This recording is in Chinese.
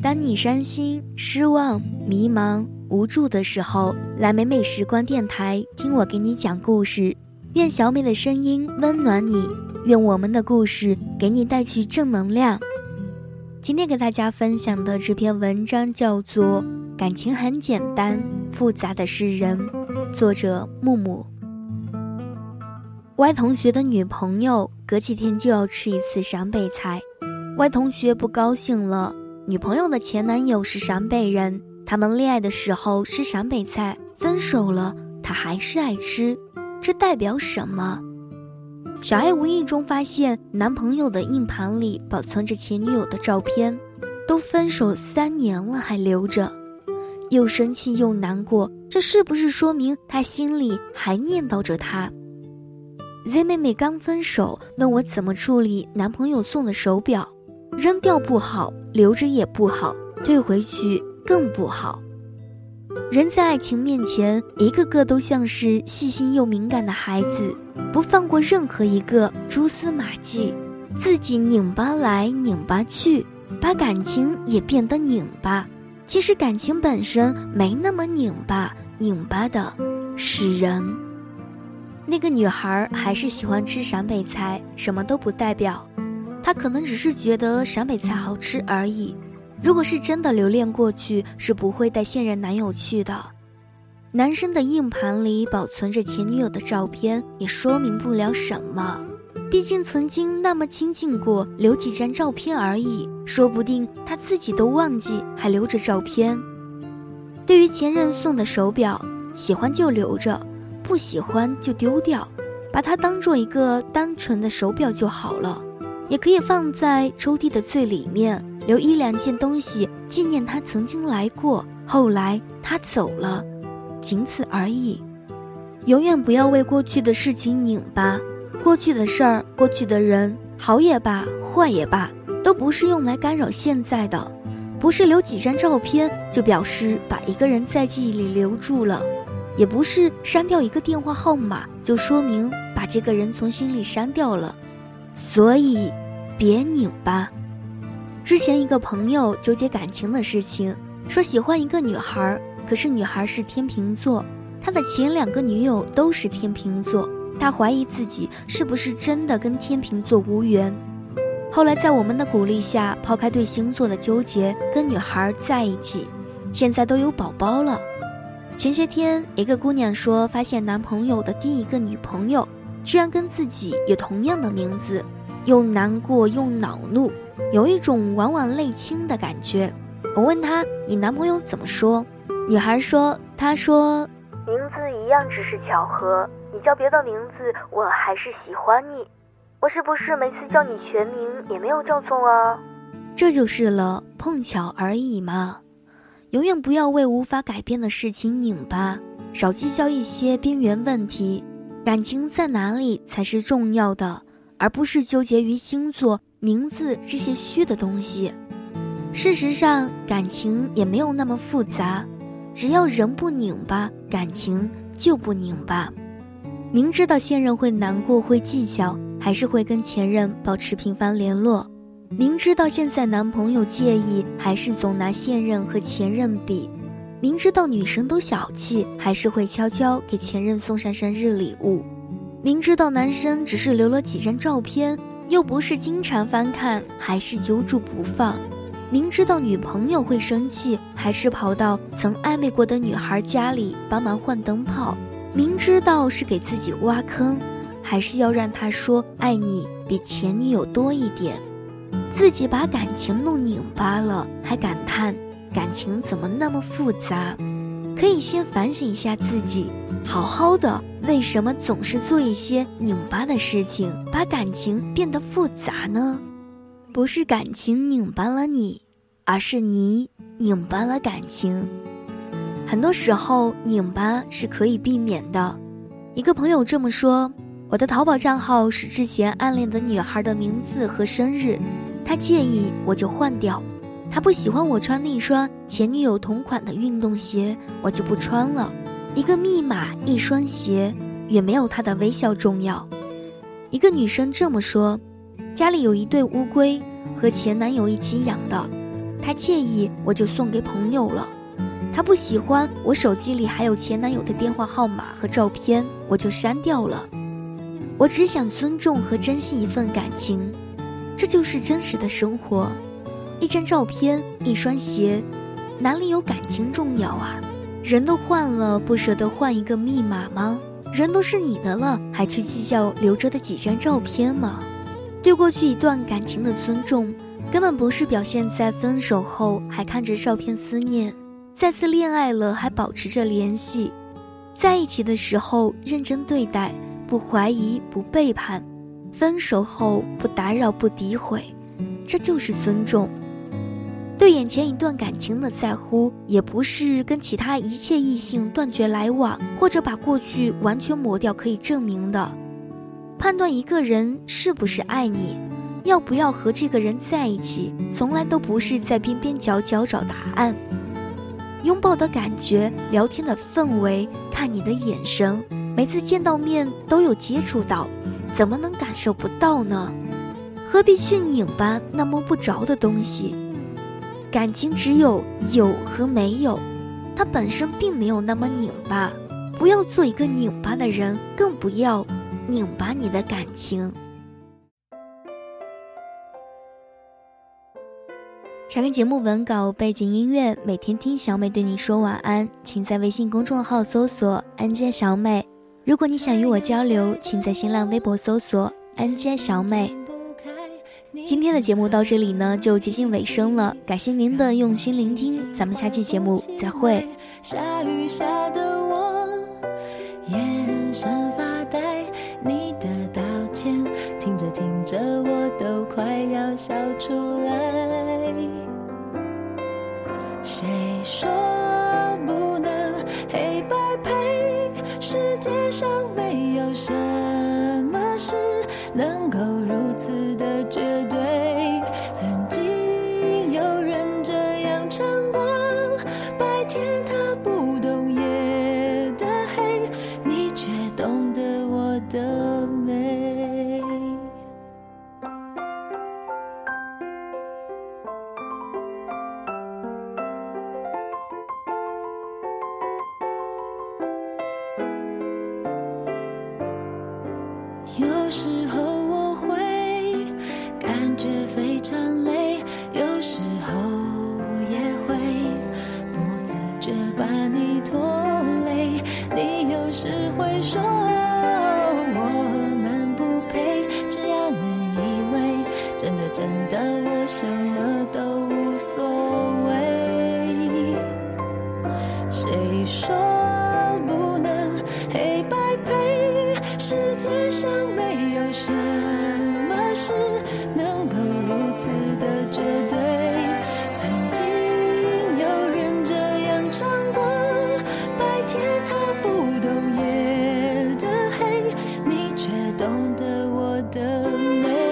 当你伤心、失望、迷茫、无助的时候，来美美时光电台，听我给你讲故事。愿小美的声音温暖你，愿我们的故事给你带去正能量。今天给大家分享的这篇文章叫做《感情很简单，复杂的是人》，作者木木。Y 同学的女朋友隔几天就要吃一次陕北菜，Y 同学不高兴了。女朋友的前男友是陕北人，他们恋爱的时候吃陕北菜，分手了他还是爱吃，这代表什么？小爱无意中发现男朋友的硬盘里保存着前女友的照片，都分手三年了还留着，又生气又难过，这是不是说明他心里还念叨着她？Z 妹妹刚分手，问我怎么处理男朋友送的手表。扔掉不好，留着也不好，退回去更不好。人在爱情面前，一个个都像是细心又敏感的孩子，不放过任何一个蛛丝马迹，自己拧巴来拧巴去，把感情也变得拧巴。其实感情本身没那么拧巴，拧巴的是人。那个女孩还是喜欢吃陕北菜，什么都不代表。他可能只是觉得陕北菜好吃而已，如果是真的留恋过去，是不会带现任男友去的。男生的硬盘里保存着前女友的照片，也说明不了什么。毕竟曾经那么亲近过，留几张照片而已，说不定他自己都忘记还留着照片。对于前任送的手表，喜欢就留着，不喜欢就丢掉，把它当做一个单纯的手表就好了。也可以放在抽屉的最里面，留一两件东西纪念他曾经来过。后来他走了，仅此而已。永远不要为过去的事情拧巴，过去的事儿、过去的人，好也罢，坏也罢，都不是用来干扰现在的。不是留几张照片就表示把一个人在记忆里留住了，也不是删掉一个电话号码就说明把这个人从心里删掉了。所以，别拧巴。之前一个朋友纠结感情的事情，说喜欢一个女孩，可是女孩是天秤座，他的前两个女友都是天秤座，他怀疑自己是不是真的跟天秤座无缘。后来在我们的鼓励下，抛开对星座的纠结，跟女孩在一起，现在都有宝宝了。前些天，一个姑娘说，发现男朋友的第一个女朋友。居然跟自己有同样的名字，又难过又恼怒，有一种晚晚泪倾的感觉。我问她：“你男朋友怎么说？”女孩说：“他说，名字一样只是巧合，你叫别的名字，我还是喜欢你。我是不是每次叫你全名也没有叫错啊？这就是了，碰巧而已嘛。永远不要为无法改变的事情拧巴，少计较一些边缘问题。”感情在哪里才是重要的，而不是纠结于星座、名字这些虚的东西。事实上，感情也没有那么复杂，只要人不拧巴，感情就不拧巴。明知道现任会难过、会计较，还是会跟前任保持频繁联络；明知道现在男朋友介意，还是总拿现任和前任比。明知道女生都小气，还是会悄悄给前任送上生日礼物；明知道男生只是留了几张照片，又不是经常翻看，还是揪住不放；明知道女朋友会生气，还是跑到曾暧昧过的女孩家里帮忙换灯泡；明知道是给自己挖坑，还是要让他说爱你比前女友多一点。自己把感情弄拧巴了，还感叹。感情怎么那么复杂？可以先反省一下自己，好好的，为什么总是做一些拧巴的事情，把感情变得复杂呢？不是感情拧巴了你，而是你拧巴了感情。很多时候，拧巴是可以避免的。一个朋友这么说：“我的淘宝账号是之前暗恋的女孩的名字和生日，他介意我就换掉。”他不喜欢我穿那双前女友同款的运动鞋，我就不穿了。一个密码，一双鞋，远没有他的微笑重要。一个女生这么说：家里有一对乌龟，和前男友一起养的。他介意我就送给朋友了，他不喜欢我手机里还有前男友的电话号码和照片，我就删掉了。我只想尊重和珍惜一份感情，这就是真实的生活。一张照片，一双鞋，哪里有感情重要啊？人都换了，不舍得换一个密码吗？人都是你的了，还去计较留着的几张照片吗？对过去一段感情的尊重，根本不是表现在分手后还看着照片思念，再次恋爱了还保持着联系，在一起的时候认真对待。不怀疑，不背叛，分手后不打扰，不诋毁，这就是尊重。对眼前一段感情的在乎，也不是跟其他一切异性断绝来往，或者把过去完全抹掉可以证明的。判断一个人是不是爱你，要不要和这个人在一起，从来都不是在边边角角找答案。拥抱的感觉，聊天的氛围，看你的眼神。每次见到面都有接触到，怎么能感受不到呢？何必去拧巴那摸不着的东西？感情只有有和没有，它本身并没有那么拧巴。不要做一个拧巴的人，更不要拧巴你的感情。查看节目文稿、背景音乐，每天听小美对你说晚安，请在微信公众号搜索“安家小美”。如果你想与我交流，请在新浪微博搜索“安家小美”。今天的节目到这里呢，就接近尾声了。感谢您的用心聆听，咱们下期节目再会。下雨下的我眼神发呆，你的道歉听着听着我都快要笑出来。谁说有时候我会感觉非常累，有时候也会不自觉把你拖累。你有时会说我们不配，只要能以为真的真的我什么都无所谓。谁说？懂得我的美。